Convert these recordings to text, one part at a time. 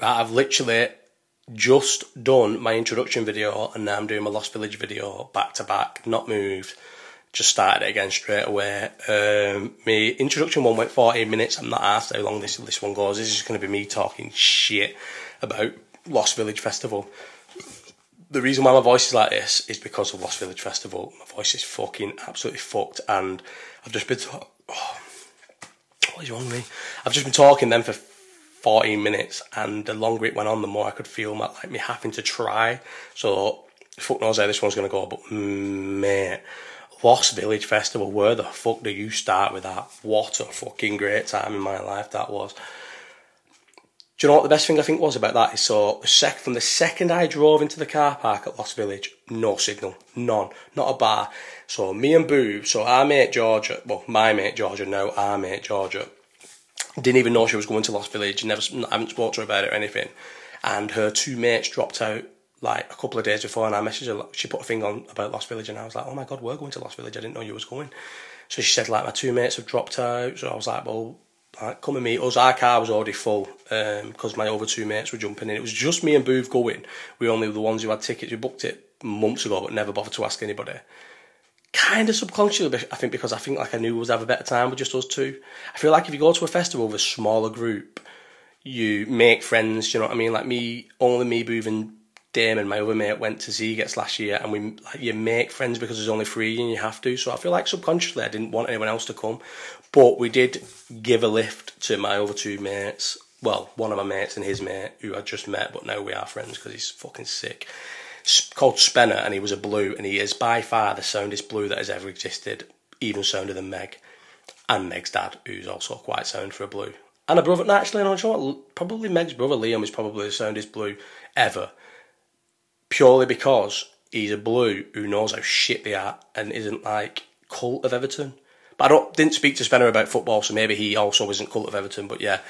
Right, I've literally just done my introduction video and now I'm doing my Lost Village video back to back, not moved. Just started it again straight away. Um, my introduction one went 14 minutes. I'm not asked how long this this one goes. This is going to be me talking shit about Lost Village Festival. The reason why my voice is like this is because of Lost Village Festival. My voice is fucking absolutely fucked, and I've just been. Oh, what is wrong with me? I've just been talking then for 14 minutes, and the longer it went on, the more I could feel my, like me having to try. So, fuck knows how this one's to go, but mate, Lost Village Festival, where the fuck do you start with that? What a fucking great time in my life that was. Do you know what the best thing I think was about that is so the sec- from the second I drove into the car park at Lost Village, no signal, none, not a bar. So me and Boob, so our mate Georgia, well my mate Georgia, no our mate Georgia, didn't even know she was going to Lost Village. Never, I haven't spoke to her about it or anything. And her two mates dropped out like a couple of days before, and I messaged her. She put a thing on about Lost Village, and I was like, "Oh my god, we're going to Lost Village. I didn't know you was going." So she said, like, my two mates have dropped out. So I was like, well, like, come and meet us. Our car was already full because um, my other two mates were jumping in. It was just me and Booth going. We only were the ones who had tickets. We booked it months ago, but never bothered to ask anybody kind of subconsciously, I think, because I think like I knew we would have a better time with just us two. I feel like if you go to a festival with a smaller group, you make friends. You know what I mean? Like me, only me, Booth, and Damon, my other mate, went to Szigets last year, and we like you make friends because there's only three and you have to. So I feel like subconsciously I didn't want anyone else to come, but we did give a lift to my other two mates. Well, one of my mates and his mate, who I just met, but now we are friends because he's fucking sick called Spenner, and he was a blue, and he is by far the soundest blue that has ever existed, even sounder than Meg, and Meg's dad, who's also quite sound for a blue. And a brother, actually, no, you know what? Probably Meg's brother Liam is probably the soundest blue ever, purely because he's a blue who knows how shit they are and isn't like cult of Everton. But I don't didn't speak to Spenner about football, so maybe he also isn't cult of Everton. But yeah,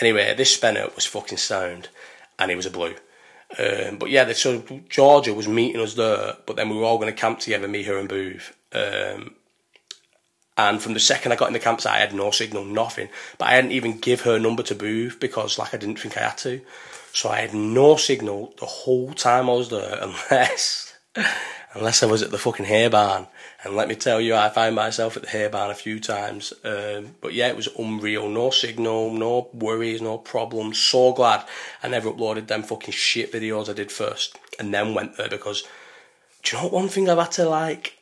anyway, this Spenner was fucking sound, and he was a blue. Um, but yeah, so Georgia was meeting us there, but then we were all going to camp together, me, her, and Booth. Um, and from the second I got in the campsite, I had no signal, nothing. But I hadn't even give her number to Booth because, like, I didn't think I had to. So I had no signal the whole time I was there, unless unless I was at the fucking hair barn. And let me tell you, I find myself at the hay barn a few times. Um, but yeah, it was unreal. No signal, no worries, no problems. So glad I never uploaded them fucking shit videos I did first and then went there because do you know what one thing I've had to like?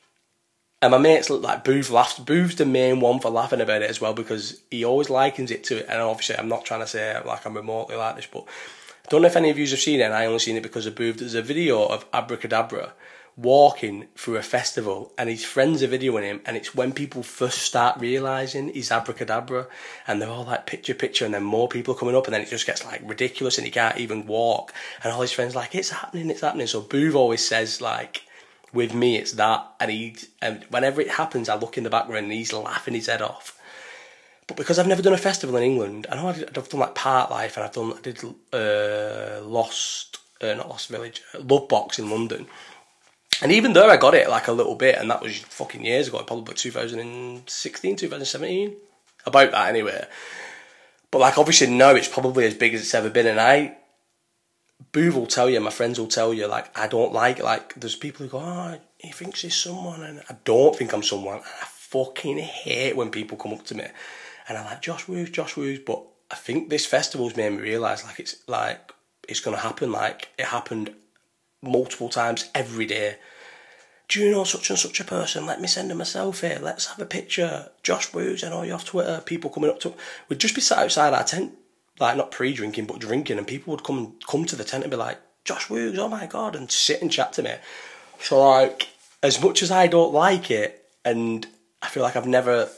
And my mates like Booth laughs. Booth's the main one for laughing about it as well because he always likens it to it. And obviously, I'm not trying to say like I'm remotely like this, but I don't know if any of you have seen it. And I only seen it because of Booth. There's a video of Abracadabra walking through a festival and his friends are videoing him and it's when people first start realising he's abracadabra and they're all like picture picture and then more people coming up and then it just gets like ridiculous and he can't even walk. And all his friends like it's happening it's happening. So Booth always says like with me it's that. And he and whenever it happens I look in the background and he's laughing his head off. But because I've never done a festival in England I know I've done like Parklife and I've done I did uh, Lost uh, not Lost Village Lovebox in London and even though I got it like a little bit, and that was fucking years ago, probably 2016, 2017, about that anyway. But like obviously no, it's probably as big as it's ever been, and I, Boo will tell you, my friends will tell you, like I don't like like there's people who go, oh, he thinks he's someone, and I don't think I'm someone. And I fucking hate when people come up to me, and I'm like Josh Woos, Josh Woos, but I think this festival's made me realise like it's like it's gonna happen, like it happened multiple times every day. Do you know such and such a person? Let me send him a selfie. Let's have a picture. Josh Woos, I know you off Twitter. People coming up to we'd just be sat outside our tent, like not pre-drinking but drinking, and people would come and come to the tent and be like, "Josh Woos, oh my god," and sit and chat to me. So like, as much as I don't like it, and I feel like I've never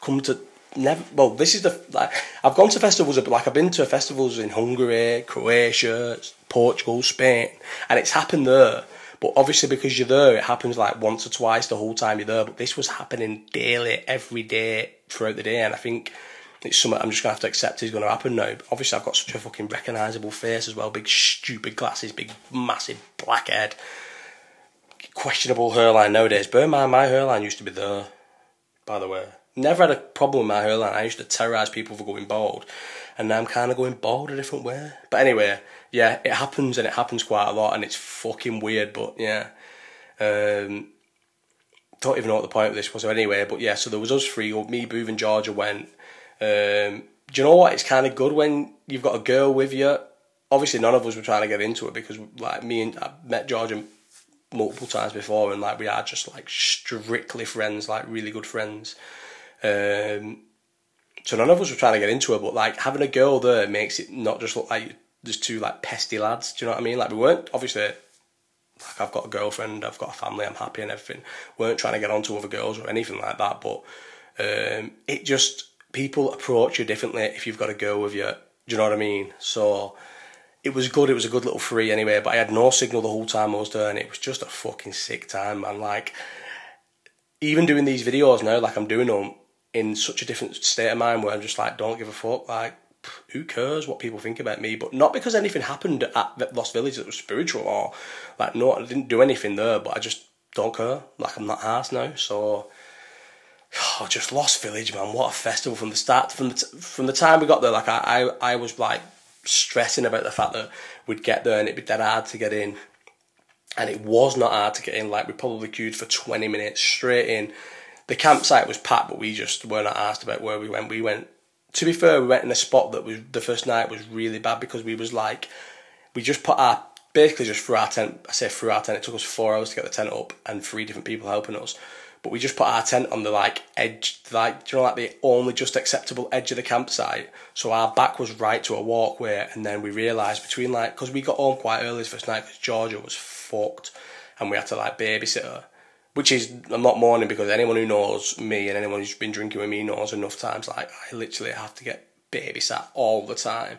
come to never. Well, this is the like I've gone to festivals, like I've been to festivals in Hungary, Croatia, Portugal, Spain, and it's happened there. But obviously, because you're there, it happens like once or twice the whole time you're there. But this was happening daily, every day throughout the day, and I think it's something I'm just gonna have to accept is gonna happen now. Obviously, I've got such a fucking recognisable face as well, big stupid glasses, big massive black head, questionable hairline nowadays. In mind, my hairline used to be there, by the way. Never had a problem with my hairline. I used to terrorise people for going bald, and now I'm kind of going bald a different way. But anyway, yeah, it happens and it happens quite a lot, and it's fucking weird. But yeah, um, don't even know what the point of this was anyway. But yeah, so there was us three, me, Booth, and Georgia went. Um, do you know what? It's kind of good when you've got a girl with you. Obviously, none of us were trying to get into it because, like, me and I met Georgia multiple times before, and like we are just like strictly friends, like really good friends. Um, so none of us were trying to get into it, but like having a girl there makes it not just look like there's two like pesty lads. Do you know what I mean? Like we weren't obviously like I've got a girlfriend, I've got a family, I'm happy and everything. We weren't trying to get onto other girls or anything like that, but um, it just people approach you differently if you've got a girl with you. Do you know what I mean? So it was good. It was a good little free anyway. But I had no signal the whole time I was there, and it was just a fucking sick time, man. Like even doing these videos now, like I'm doing them in such a different state of mind where I'm just like, don't give a fuck. Like who cares what people think about me? But not because anything happened at Lost Village that was spiritual or like no, I didn't do anything there. But I just don't care. Like I'm not ass now, so. Oh, just Lost Village, man! What a festival from the start, from the t- from the time we got there. Like I, I, I was like stressing about the fact that we'd get there and it'd be dead hard to get in. And it was not hard to get in. Like we probably queued for twenty minutes straight in. The campsite was packed, but we just were not asked about where we went. We went. To be fair, we went in a spot that was the first night was really bad because we was like, we just put our basically just threw our tent. I say threw our tent. It took us four hours to get the tent up and three different people helping us but we just put our tent on the like edge, like you know, like the only just acceptable edge of the campsite. So our back was right to a walkway, and then we realised between like because we got home quite early this first night because Georgia was fucked, and we had to like babysit her. Which is I'm not mourning because anyone who knows me and anyone who's been drinking with me knows enough times like I literally have to get babysat all the time.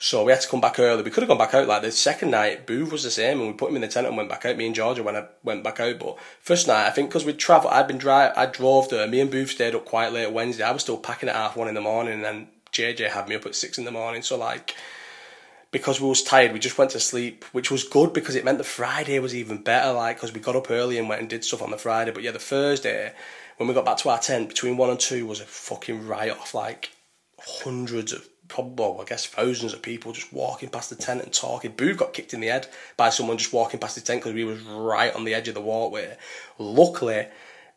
So we had to come back early. We could have gone back out like the second night. Booth was the same, and we put him in the tent and went back out. Me and Georgia when I went back out, but first night I think because we'd travelled, I'd been drive, I drove there. Me and Booth stayed up quite late Wednesday. I was still packing at half one in the morning, and then JJ had me up at six in the morning. So like, because we was tired, we just went to sleep, which was good because it meant the Friday was even better. Like, because we got up early and went and did stuff on the Friday. But yeah, the Thursday when we got back to our tent between one and two was a fucking write off. Like hundreds of probably, I guess, thousands of people just walking past the tent and talking. Booth got kicked in the head by someone just walking past the tent because we was right on the edge of the walkway. Luckily,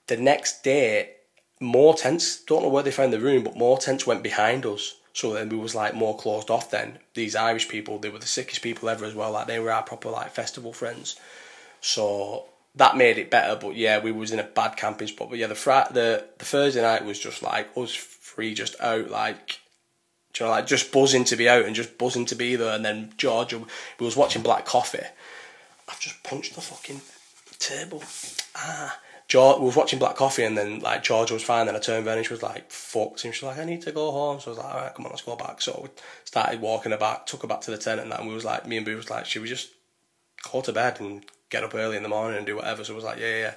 the next day, more tents, don't know where they found the room, but more tents went behind us. So then we was like more closed off then. These Irish people, they were the sickest people ever as well. Like they were our proper like festival friends. So that made it better. But yeah, we was in a bad camping spot. But yeah, the fr- the the Thursday night was just like us three just out like you know, like just buzzing to be out and just buzzing to be there. And then Georgia, we was watching Black Coffee. I've just punched the fucking table. Ah. George, we was watching Black Coffee and then like Georgia was fine. Then I turned around and she was like, fucked. And she was like, I need to go home. So I was like, all right, come on, let's go back. So we started walking her back, took her back to the tent and that. And we was like, me and Boo was like, should we just go to bed and get up early in the morning and do whatever? So I was like, yeah, yeah, yeah.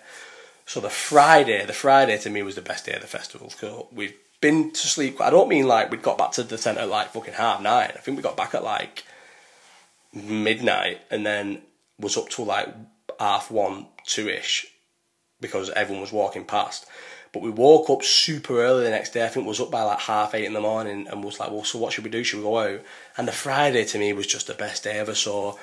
So the Friday, the Friday to me was the best day of the festival because we've been to sleep. I don't mean like we got back to the tent at like fucking half nine. I think we got back at like midnight and then was up till like half one, two ish because everyone was walking past. But we woke up super early the next day. I think was up by like half eight in the morning and was like, well, so what should we do? Should we go out? And the Friday to me was just the best day ever. So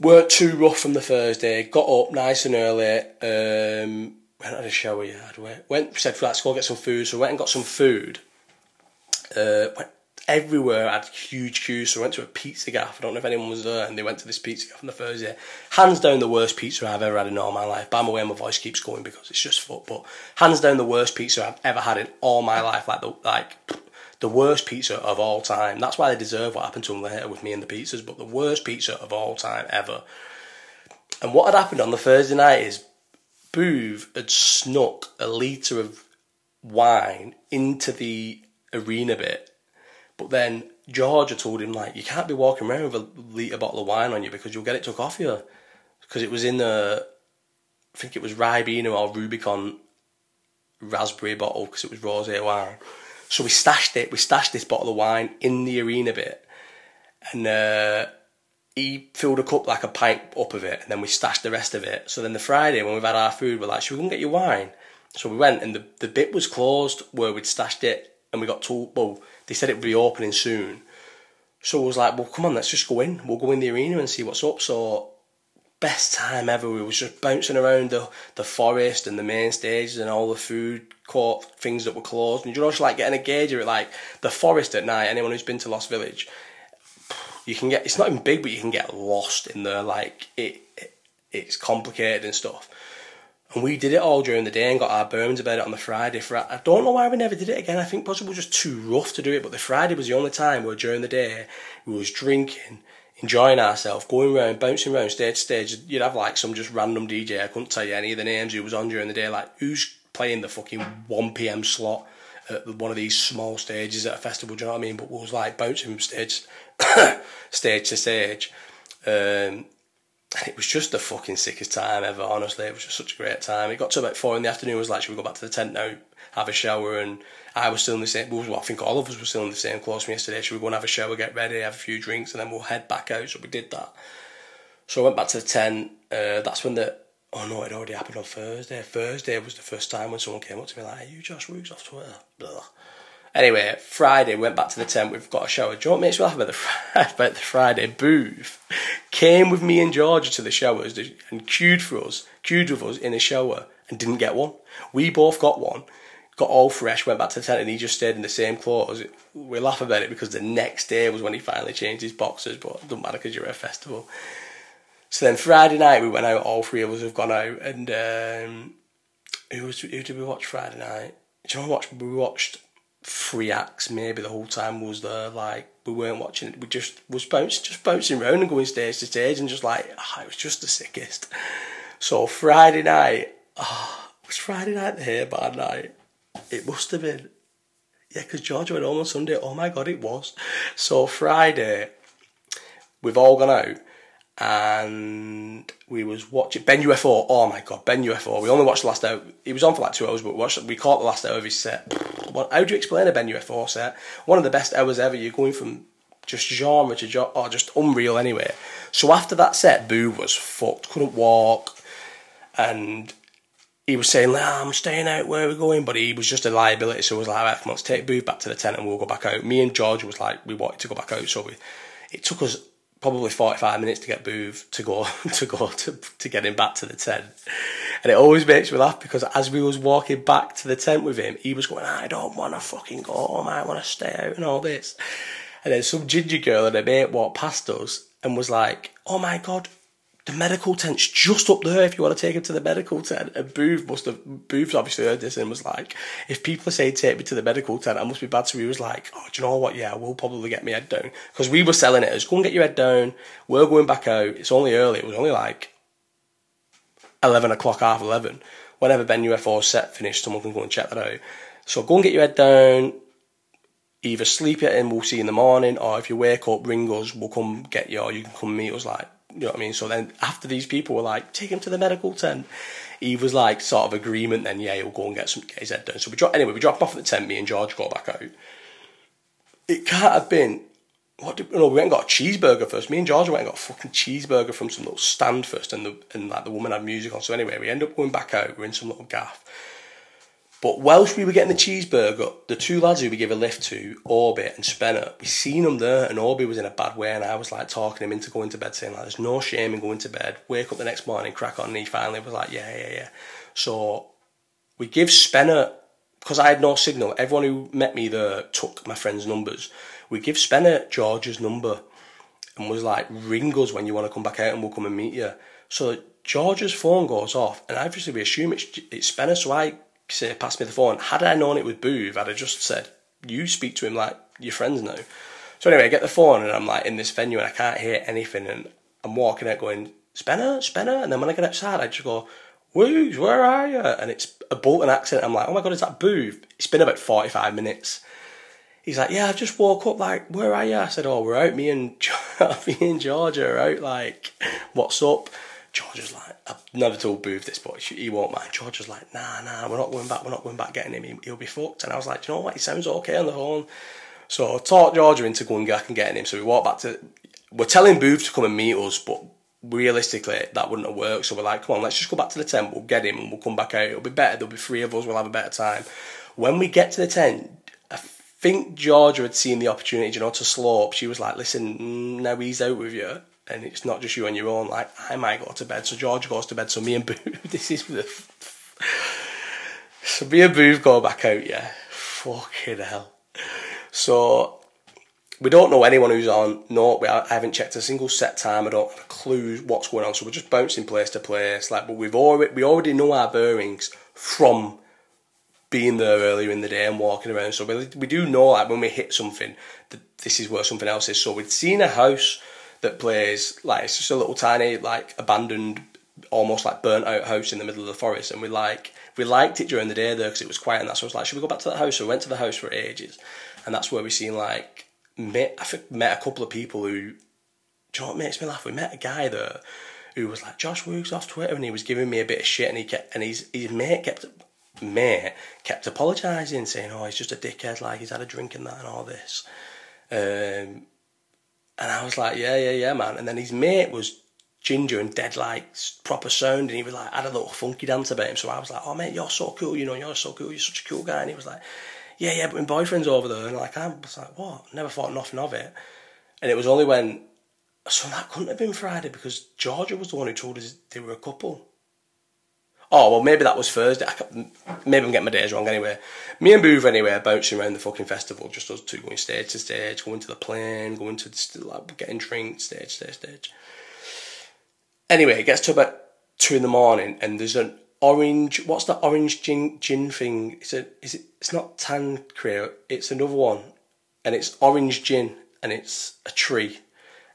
weren't too rough from the Thursday. Got up nice and early. Um, went on a shower, yeah. Went, went said, let's go get some food. So went and got some food. Uh, went everywhere, had huge queues. So I went to a pizza gaff. I don't know if anyone was there. And they went to this pizza gaff on the Thursday. Hands down the worst pizza I've ever had in all my life. By the way, my voice keeps going because it's just fuck. But hands down the worst pizza I've ever had in all my life. Like the, like the worst pizza of all time. That's why they deserve what happened to them later with me and the pizzas. But the worst pizza of all time ever. And what had happened on the Thursday night is Booth had snuck a litre of wine into the arena bit, but then Georgia told him like you can't be walking around with a litre bottle of wine on you because you'll get it took off you because it was in the I think it was Ribena or Rubicon raspberry bottle because it was rosé wine. So we stashed it. We stashed this bottle of wine in the arena bit, and uh, he filled a cup like a pint up of it, and then we stashed the rest of it. So then the Friday when we've had our food, we're like, "Should we go and get your wine?" So we went, and the, the bit was closed where we'd stashed it, and we got told, well, they said it'd be opening soon. So I was like, well, come on, let's just go in. We'll go in the arena and see what's up. So best time ever. We was just bouncing around the, the forest and the main stages and all the food court things that were closed. And you know, just like getting a gauge of it, like the forest at night. Anyone who's been to Lost Village, you can get. It's not even big, but you can get lost in there. Like it, it it's complicated and stuff. And we did it all during the day and got our bones about it on the Friday. For I don't know why we never did it again. I think possibly just too rough to do it. But the Friday was the only time where during the day we was drinking, enjoying ourselves, going around, bouncing around stage to stage. You'd have like some just random DJ. I couldn't tell you any of the names who was on during the day. Like who's playing the fucking one p.m. slot at one of these small stages at a festival. Do you know what I mean? But we was like bouncing from stage stage to stage. Um, and it was just the fucking sickest time ever, honestly. It was just such a great time. It got to about four in the afternoon, I was like, should we go back to the tent now, have a shower? And I was still in the same, well, I think all of us were still in the same clothes from yesterday. Should we go and have a shower, get ready, have a few drinks, and then we'll head back out? So we did that. So I went back to the tent. Uh, that's when the, oh no, it already happened on Thursday. Thursday was the first time when someone came up to me like, hey, you Josh Rooks off Twitter? Blah. Anyway, Friday, we went back to the tent. We've got a shower. Do you know what makes laugh about the, about the Friday? Booth came with me and Georgia to the showers and queued for us, queued with us in a shower and didn't get one. We both got one, got all fresh, went back to the tent, and he just stayed in the same clothes. We laugh about it because the next day was when he finally changed his boxers, but it doesn't matter because you're at a festival. So then Friday night we went out. All three of us have gone out, and um, who was who did we watch Friday night? Do you know we watched? Three acts maybe the whole time was there. Like we weren't watching it. We just was bouncing, just bouncing around and going stage to stage, and just like oh, it was just the sickest. So Friday night, oh, it was Friday night the hair band night. It must have been. Yeah, because George went home on Sunday. Oh my god, it was. So Friday, we've all gone out and we was watching Ben UFO. Oh my god, Ben UFO. We only watched the last hour. He was on for like two hours, but we, watched, we caught the last hour of his set. How do you explain a Ben UFO set? One of the best hours ever. You're going from just genre to genre, or oh, just unreal anyway. So after that set, Boo was fucked, couldn't walk, and he was saying, I'm staying out, where are we going? But he was just a liability, so I was like, right, let's take Boo back to the tent and we'll go back out. Me and George was like, we wanted to go back out, so we, it took us probably 45 minutes to get Booth to go to go to, to get him back to the tent. And it always makes me laugh because as we was walking back to the tent with him, he was going, I don't want to fucking go home, I want to stay out and all this. And then some ginger girl and a mate walked past us and was like, oh my God, the medical tent's just up there if you want to take him to the medical tent. And Booth must have, Booth obviously heard this and was like, if people are saying take me to the medical tent, I must be bad. So he was like, oh, do you know what? Yeah, we'll probably get my head down. Because we were selling it as go and get your head down. We're going back out. It's only early. It was only like 11 o'clock, half 11. Whenever Ben UFO set finished, someone can go and check that out. So go and get your head down. Either sleep it in, we'll see you in the morning, or if you wake up, ring us, we'll come get you, or you can come meet us like you know what I mean? So then after these people were like, take him to the medical tent, he was like sort of agreement. Then yeah, he'll go and get some get his head done. So we drop anyway. We dropped off at the tent. Me and George go back out. It can't have been. What did, no, we went and got a cheeseburger first. Me and George went and got a fucking cheeseburger from some little stand first, and the and like the woman had music on. So anyway, we end up going back out. We're in some little gaff, but whilst we were getting the cheeseburger, the two lads who we gave a lift to, Orbit and Spenner, we seen them there, and Orbit was in a bad way, and I was like talking him into going to bed, saying like, "There's no shame in going to bed. Wake up the next morning, crack on." And he finally was like, "Yeah, yeah, yeah." So we give Spenner because I had no signal. Everyone who met me there took my friend's numbers. We give Spenner George's number, and was like, "Ring us when you want to come back out, and we'll come and meet you." So George's phone goes off, and obviously we assume it's it's Spenner, so I say, pass me the phone. Had I known it was Boov, I'd have just said, you speak to him like your friends know. So anyway, I get the phone and I'm like in this venue and I can't hear anything and I'm walking out going, Spenner, Spenner. And then when I get outside, I just go, Woogs, where are you? And it's a Bolton accent. I'm like, oh my God, is that Boov? It's been about 45 minutes. He's like, yeah, I've just woke up. Like, where are you? I said, oh, we're out. Me and me and Georgia are out. Like, what's up? George was like, I've never told Booth this, but he won't mind. George was like, nah, nah, we're not going back, we're not going back getting him, he'll be fucked. And I was like, you know what, he sounds okay on the phone. So I talked Georgia into going back and getting him. So we walked back to, we're telling Booth to come and meet us, but realistically, that wouldn't have worked. So we're like, come on, let's just go back to the tent. We'll get him and we'll come back out. It'll be better. There'll be three of us. We'll have a better time. When we get to the tent, I think Georgia had seen the opportunity, you know, to slope. She was like, listen, mm, now he's out with you. And it's not just you on your own. Like, I might go to bed. So George goes to bed. So me and Boo, this is the. So me and Boo go back out, yeah. Fucking hell. So we don't know anyone who's on. No, we I haven't checked a single set time. I don't have a clue what's going on. So we're just bouncing place to place. Like, but we've already we already know our bearings from being there earlier in the day and walking around. So we, we do know that when we hit something, that this is where something else is. So we'd seen a house that plays like it's just a little tiny like abandoned, almost like burnt out house in the middle of the forest, and we like we liked it during the day though because it was quiet, and that's what I was like, should we go back to that house? So we went to the house for ages, and that's where we seen like met I think met a couple of people who, do you know what makes me laugh? We met a guy there who was like Josh Woogs off Twitter, and he was giving me a bit of shit, and he kept and his his mate kept mate kept apologising, saying, "Oh, he's just a dickhead, like he's had a drink and that and all this." Um, and I was like, "Yeah, yeah, yeah, man." And then his mate was ginger and dead like proper sound, and he was like had a little funky dance about him. So I was like, "Oh, mate, you're so cool, you know, you're so cool, you're such a cool guy." And he was like, "Yeah, yeah, but my boyfriend's over there," and like I was like, "What?" Never thought nothing of it. And it was only when so that couldn't have been Friday because Georgia was the one who told us they were a couple. Oh well, maybe that was Thursday. maybe I'm getting my days wrong. Anyway, me and Booth anyway bouncing around the fucking festival, just us two going stage to stage, going to the plane, going to the, like getting drinks, stage, stage, stage. Anyway, it gets to about two in the morning, and there's an orange. What's that orange gin gin thing? It's a is it? It's not Tanqueray. It's another one, and it's orange gin, and it's a tree.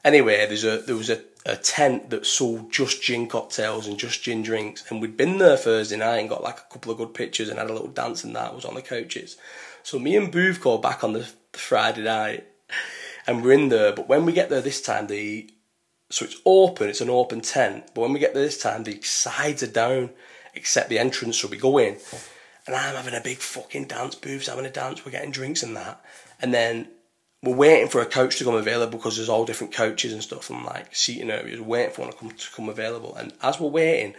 Anyway, there's a there was a a tent that sold just gin cocktails and just gin drinks. And we'd been there Thursday night and got like a couple of good pictures and had a little dance and that was on the coaches. So me and Booth go back on the, the Friday night and we're in there. But when we get there this time, the so it's open, it's an open tent. But when we get there this time, the sides are down except the entrance. So we go in and I'm having a big fucking dance. Booth's having a dance. We're getting drinks and that. And then we're waiting for a coach to come available because there's all different coaches and stuff and like seating areas. Waiting for one to come to come available, and as we're waiting,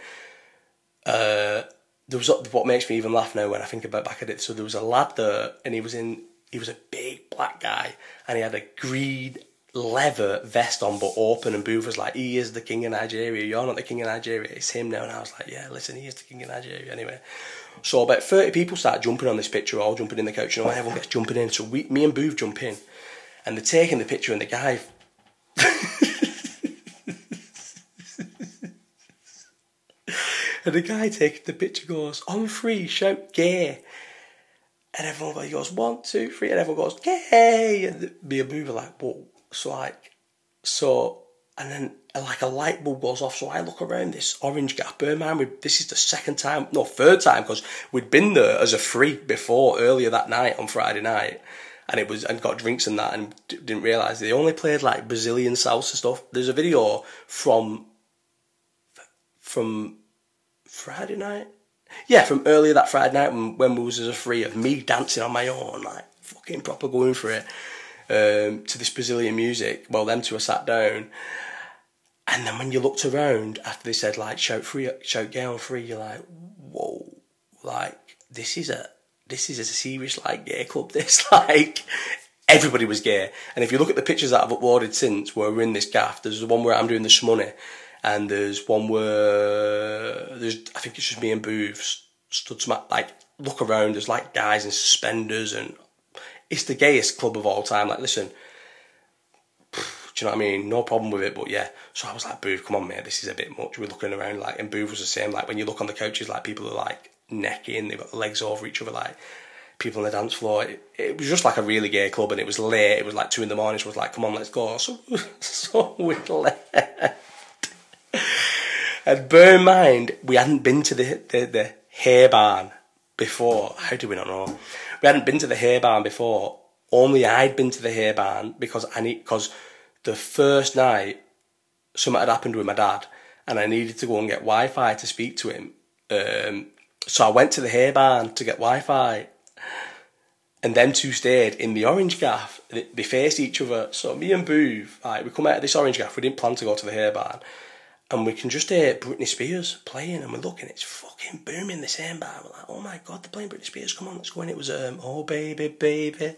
uh, there was what makes me even laugh now when I think about back at it. So there was a lad there, and he was in. He was a big black guy, and he had a green leather vest on, but open. And Booth was like, "He is the king of Nigeria. You're not the king of Nigeria. It's him now." And I was like, "Yeah, listen, he is the king of Nigeria." Anyway, so about thirty people start jumping on this picture, all jumping in the coach, and everyone gets jumping in. So we, me and Booth jump in and they're taking the picture and the guy and the guy taking the picture goes on free, shout gay. And everyone goes one two three and everyone goes gay. And me and Boo like whoa. So like so and then like a light bulb goes off. So I look around this orange gap man we, this is the second time no third time because we'd been there as a free before earlier that night on Friday night and it was and got drinks and that and didn't realize they only played like Brazilian salsa stuff. There's a video from from Friday night. Yeah, from earlier that Friday night when, when we was as a free of me dancing on my own, like fucking proper going for it, um, to this Brazilian music while them two were sat down. And then when you looked around after they said like shout free, shout on free, you're like, whoa, like this is a this is a serious like gay club. This like everybody was gay, and if you look at the pictures that I've uploaded since where we're in this gaff, there's the one where I'm doing the shmoney, and there's one where there's I think it's just me and Booths stood some like look around. There's like guys in suspenders, and it's the gayest club of all time. Like listen. Do you know what I mean? No problem with it, but yeah. So I was like, Booth, come on, mate, this is a bit much. We're looking around like, and Booth was the same. Like when you look on the coaches, like people are like necking, they've got legs over each other, like people on the dance floor. It, it, was just like a really gay club, and it was late. It was like two in the morning. So I was like, "Come on, let's go." So, so we left. and bear in mind, we hadn't been to the the, the hair barn before. How do we not know? We hadn't been to the hair barn before. Only I'd been to the hair barn because I need because the first night something had happened with my dad, and I needed to go and get Wi-Fi to speak to him. Um, so I went to the hair barn to get Wi-Fi, and them two stayed in the orange gaff. They, they faced each other. So me and Booth, right, we come out of this orange gaff. We didn't plan to go to the hair barn, and we can just hear Britney Spears playing, and we're looking, it's fucking booming the same bar. We're like, oh my god, they're playing Britney Spears. Come on, let's go in. It was um, oh baby, baby.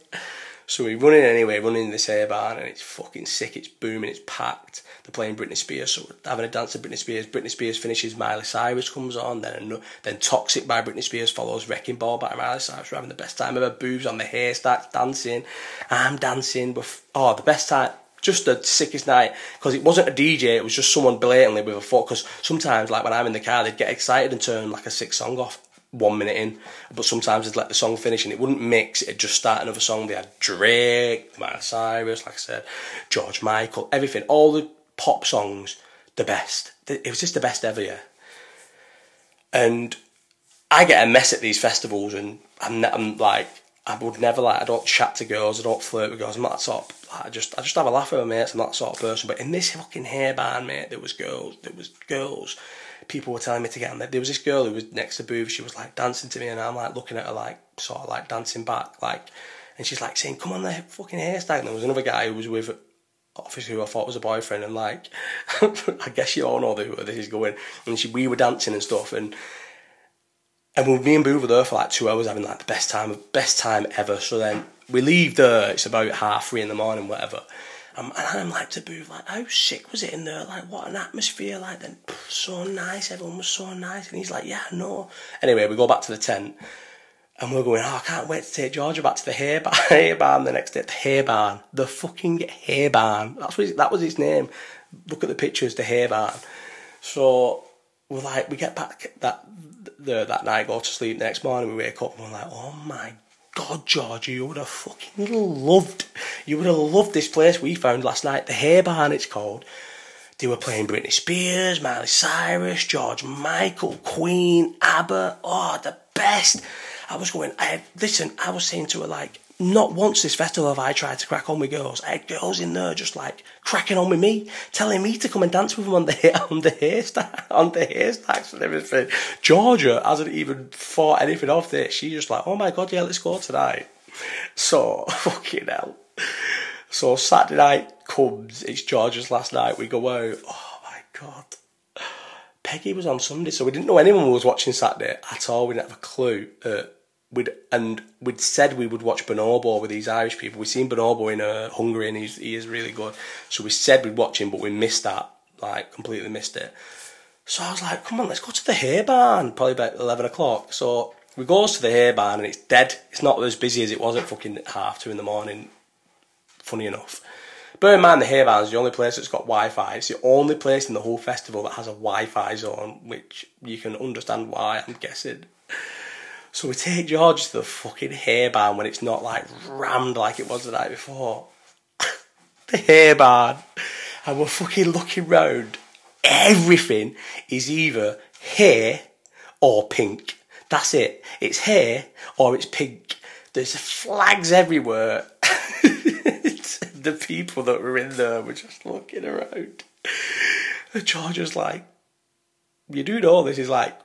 So we run in anyway, running in this air bar, and it's fucking sick. It's booming, it's packed. They're playing Britney Spears, so having a dance to Britney Spears. Britney Spears finishes, Miley Cyrus comes on, then then Toxic by Britney Spears follows, Wrecking Ball by Miley Cyrus. We're having the best time ever. Boobs on the haystacks, dancing. I'm dancing. With, oh, the best time just the sickest night because it wasn't a DJ, it was just someone blatantly with a foot. Because sometimes, like when I'm in the car, they'd get excited and turn like a sick song off one minute in, but sometimes they'd let the song finish and it wouldn't mix, it'd just start another song. They had Drake, Miley Cyrus, like I said, George Michael, everything, all the pop songs, the best. It was just the best ever, yeah. And I get a mess at these festivals and I'm, I'm like, I would never like, I don't chat to girls, I don't flirt with girls, I'm not that sort of, like, I just, I just have a laugh with my mates, I'm that sort of person. But in this fucking hair band, mate, there was girls, there was girls people were telling me to get on there. Was this girl who was next to Booth. She was like dancing to me, and I'm like looking at her, like sort of like dancing back, like, and she's like saying, "Come on, the fucking hairstyle." And there was another guy who was with, obviously who I thought was a boyfriend, and like, I guess you all know where this is going. And she, we were dancing and stuff, and and we, me and Boo were there for like two hours, having like the best time, best time ever. So then we leave there. It's about half three in the morning, whatever. Um, and I'm like to Boo, like, how sick was it in there? Like, what an atmosphere, like, then so nice, everyone was so nice. And he's like, yeah, no. Anyway, we go back to the tent, and we're going, oh, I can't wait to take Georgia back to the hair barn, hair barn the next day. The hair barn. The fucking hair barn. That's what his, that was his name. Look at the pictures, the hair barn. So, we're like, we get back that the, that night, go to sleep. The next morning, we wake up, and we're like, oh my God, George, you would have fucking loved, you would have loved this place we found last night, the Hair Barn it's called. They were playing Britney Spears, Miley Cyrus, George Michael, Queen, ABBA, oh, the best. I was going, I listen, I was saying to her, like, not once this festival have I tried to crack on with girls. I had girls in there just like cracking on with me, telling me to come and dance with them on the on the hairstack, on the haystacks and everything. Georgia hasn't even thought anything of this. She's just like, oh my god, yeah, let's go tonight. So fucking hell. So Saturday night comes. It's Georgia's last night. We go out. Oh my god. Peggy was on Sunday, so we didn't know anyone was watching Saturday at all. We didn't have a clue. Uh, we'd and we'd said we would watch Bonobo with these Irish people. We've seen Bonobo in uh, Hungary, and he's, he is really good. So we said we'd watch him, but we missed that, like completely missed it. So I was like, "Come on, let's go to the hair barn." Probably about eleven o'clock. So we goes to the hair barn, and it's dead. It's not as busy as it was at fucking half two in the morning. Funny enough. Bear in mind, the hair barn is the only place that's got Wi-Fi. It's the only place in the whole festival that has a Wi-Fi zone, which you can understand why. I'm guessing. So we take George to the fucking hair barn when it's not like rammed like it was the night before. the hair barn. And we're fucking looking round. Everything is either hair or pink. That's it. It's hair or it's pink. There's flags everywhere. the people that were in there were just looking around. And George was like, you do know this is like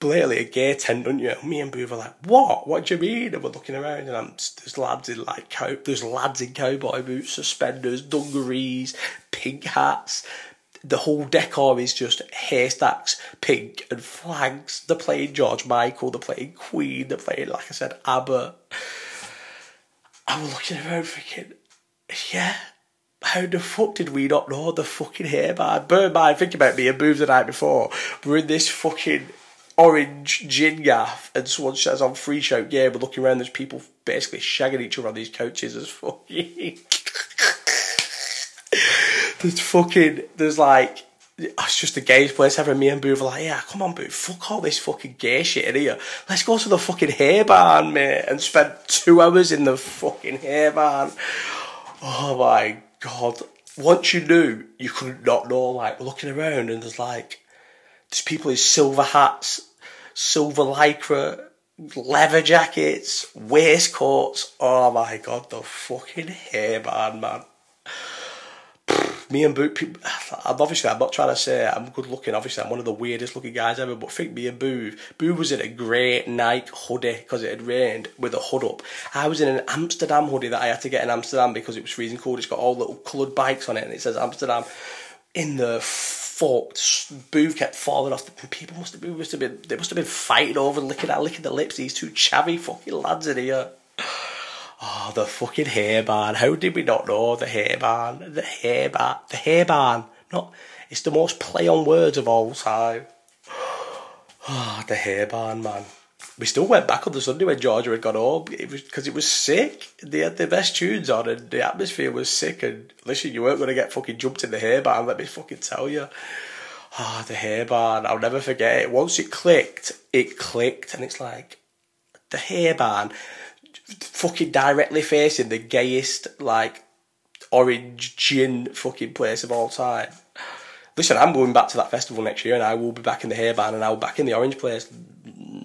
blatantly a gay tent, don't you? Me and Boo were like, what? What do you mean? And we're looking around and I'm, there's lads in like cow, there's lads in cowboy boots, suspenders, dungarees, pink hats. The whole decor is just haystacks, pink, and flags. They're playing George Michael, they're playing Queen, they're playing, like I said, ABBA. I was looking around thinking, yeah, how the fuck did we not know the fucking hair man? Burn mind, think about me and Booth the night before. We're in this fucking orange gin gaff and someone says on free show, yeah, we're looking around, there's people basically shagging each other on these coaches as fucking. there's fucking, there's like, it's just the gayest place ever. Me and Boo were like, yeah, come on, Boo, fuck all this fucking gay shit in here. Let's go to the fucking hair barn, mate, and spend two hours in the fucking hair barn. Oh my god. Once you knew, you could not know, like, looking around and there's like, there's people in silver hats silver lycra, leather jackets, waistcoats. Oh my god, the fucking hairband, man. me and Boo, I'm obviously, I'm not trying to say I'm good looking. Obviously, I'm one of the weirdest looking guys ever. But think me and Boo, Boo was in a great Nike hoodie because it had rained with a hood up. I was in an Amsterdam hoodie that I had to get in Amsterdam because it was freezing cold. It's got all little coloured bikes on it and it says Amsterdam in the fucked. Booth kept falling off. The, people must have been, must have been, they must have been fighting over licking at licking the lips. These two chavvy fucking lads in here. Oh, the fucking hair barn. How did we not know the hair barn? The hair barn. The hair barn. Not. It's the most play on words of all time. Oh, the hair barn, man. We still went back on the Sunday when Georgia had gone home. It was because it was sick. They had the best tunes on, and the atmosphere was sick. And listen, you weren't going to get fucking jumped in the hair barn. Let me fucking tell you. Ah, oh, the hair barn. I'll never forget it. Once it clicked, it clicked, and it's like the hair barn, fucking directly facing the gayest like orange gin fucking place of all time. Listen, I'm going back to that festival next year, and I will be back in the hair barn, and I'll be back in the orange place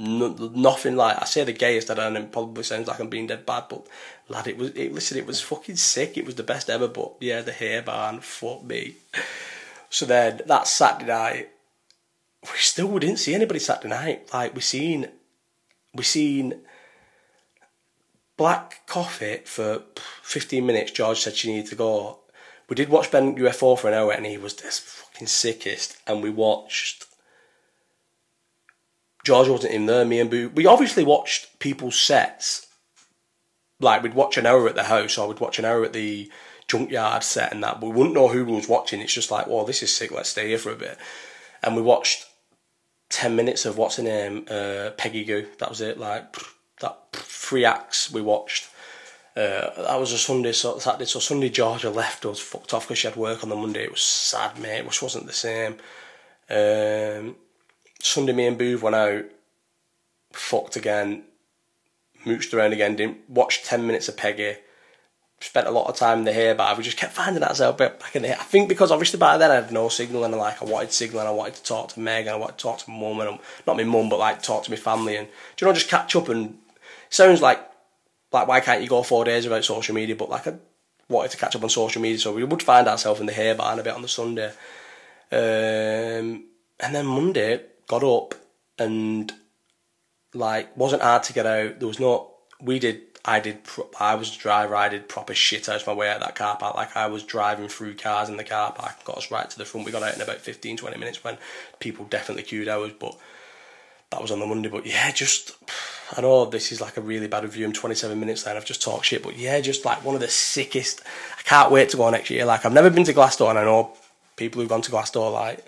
nothing like I say the gayest I don't know, it probably sounds like I'm being dead bad, but lad, it was it, listen, it was fucking sick. It was the best ever, but yeah, the hair barn, fuck me. So then that Saturday night, we still didn't see anybody Saturday night. Like we seen, we seen black coffee for fifteen minutes. George said she needed to go. We did watch Ben UFO for an hour, and he was this fucking sickest. And we watched George wasn't in there. Me and Boo, we obviously watched people's sets. Like we'd watch an hour at the house, or we'd watch an hour at the junkyard set and that. But we wouldn't know who was watching. It's just like, well, this is sick. Let's stay here for a bit. And we watched ten minutes of what's her name, uh, Peggy Gou. That was it. Like that three acts we watched. Uh, that was a Sunday, so Saturday. So Sunday, Georgia left us fucked off because she had work on the Monday. It was sad, mate. Which wasn't the same. Um, Sunday, me and Booth went out, fucked again, mooched around again, didn't watch 10 minutes of Peggy, spent a lot of time in the hair bar. We just kept finding ourselves back in the hair. I think because obviously by then I had no signal and like I wanted signal and I wanted to talk to Meg and I wanted to talk to mum and not my mum but like talk to my family and do you know just catch up and sounds like like why can't you go four days without social media but like I wanted to catch up on social media so we would find ourselves in the hair bar a bit on the Sunday. Um, and then Monday got up and like wasn't hard to get out. There was no. We did. I did. I was a driver. I did proper shit out of my way out that car park. Like I was driving through cars in the car park. Got us right to the front. We got out in about 15, 20 minutes when people definitely queued hours. But that was on the Monday. But yeah, just I know this is like a really bad review. I'm 27 minutes there. I've just talked shit. But yeah, just like one of the sickest. I can't wait to go next year. Like I've never been to Glastonbury, and I know people who've gone to Glastonbury like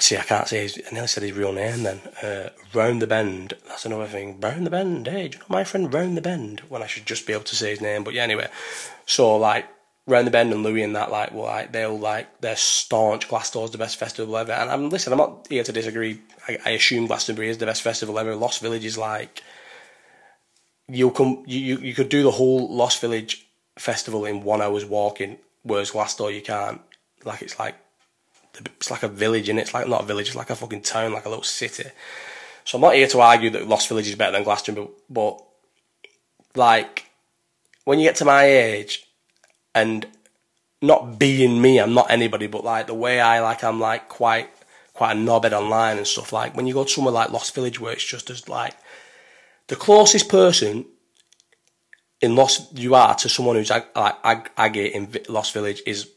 See, I can't say his, I nearly said his real name then. Uh, Round the Bend. That's another thing. Round the Bend. Hey, do you know my friend Round the Bend? When I should just be able to say his name. But yeah, anyway. So, like, Round the Bend and Louis and that, like, well, like, they'll, like, they're staunch. Glastonbury's the best festival ever. And I'm, listen, I'm not here to disagree. I, I assume Glastonbury is the best festival ever. Lost Village is like, you'll come, you, you, you could do the whole Lost Village festival in one hour's walking, whereas Glastonbury you can't. Like, it's like it's like a village and it? it's like not a village, it's like a fucking town, like a little city. So I'm not here to argue that Lost Village is better than Glastonbury, but, but like when you get to my age and not being me, I'm not anybody, but like the way I like, I'm like quite quite a knobhead online and stuff. Like when you go to somewhere like Lost Village, where it's just as like the closest person in Lost you are to someone who's like ag- in Lost Village is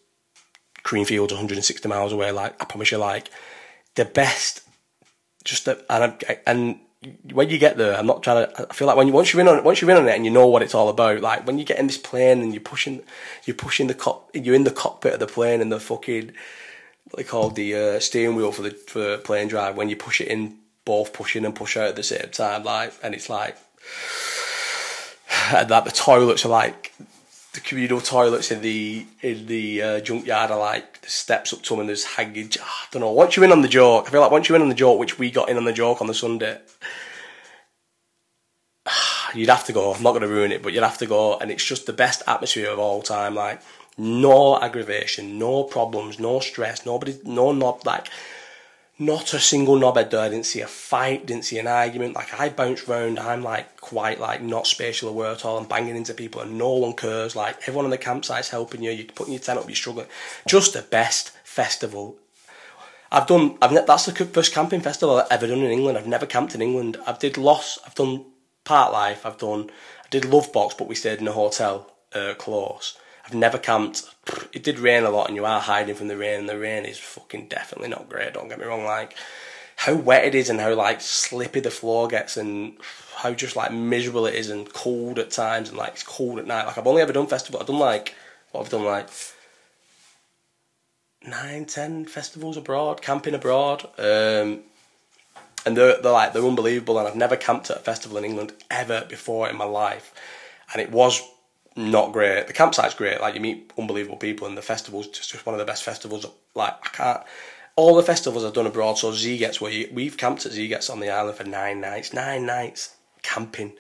Creamfield's 160 miles away. Like I promise you, like the best. Just the, and I, and when you get there, I'm not trying to. I feel like when you once you're in on once you're in on it and you know what it's all about. Like when you get in this plane and you're pushing, you're pushing the cop, you're in the cockpit of the plane and the fucking what they call the uh, steering wheel for the for plane drive. When you push it in, both pushing and push out at the same time, like and it's like. And that the toilets are like the communal toilets in the in the uh, junkyard are like the steps up to them and there's hanging. I don't know. Once you're in on the joke, I feel like once you're in on the joke, which we got in on the joke on the Sunday, you'd have to go. I'm not going to ruin it, but you'd have to go, and it's just the best atmosphere of all time. Like no aggravation, no problems, no stress, nobody, no not like not a single knobhead there. I didn't see a fight, didn't see an argument. Like I bounce round, I'm like quite like not spatial aware at all. I'm banging into people and no one cares. Like everyone on the campsite's helping you. You're putting your tent up, you're struggling. Just the best festival. I've done. I've ne- that's the first camping festival I've ever done in England. I've never camped in England. I've did Loss. I've done Parklife. I've done. I did Lovebox, but we stayed in a hotel uh, close. I've never camped. It did rain a lot, and you are hiding from the rain, and the rain is fucking definitely not great. Don't get me wrong. Like how wet it is, and how like slippy the floor gets, and how just like miserable it is, and cold at times, and like it's cold at night. Like I've only ever done festival. I've done like what I've done like nine, ten festivals abroad, camping abroad. Um, and they're, they're like they're unbelievable and I've never camped at a festival in England ever before in my life and it was not great. The campsite's great. Like you meet unbelievable people and the festival's just, just one of the best festivals. Like I can't all the festivals I've done abroad so Sziget's where you, we've camped at Sziget's on the island for nine nights. Nine nights camping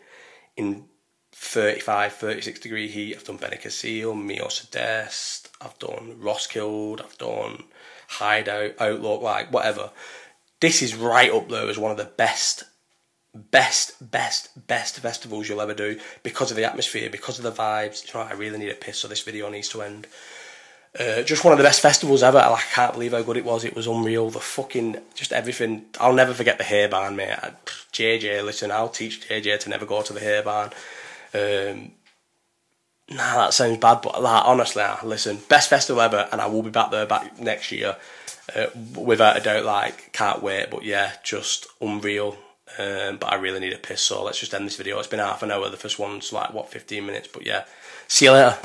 in 35 36 degree heat. I've done Benicassim Miosa d'Est I've done Roskilde. I've done Hideout Outlook like whatever. This is right up there as one of the best, best, best, best festivals you'll ever do because of the atmosphere, because of the vibes. You know, I really need a piss, so this video needs to end. Uh, just one of the best festivals ever. I can't believe how good it was. It was unreal. The fucking just everything. I'll never forget the hair barn, mate. I, JJ, listen, I'll teach JJ to never go to the hair barn. Um, nah, that sounds bad, but like, honestly, listen, best festival ever, and I will be back there back next year uh, without a doubt, like, can't wait. But yeah, just unreal. Um, but I really need a piss, so let's just end this video. It's been half an hour. The first one's like, what, 15 minutes? But yeah, see you later.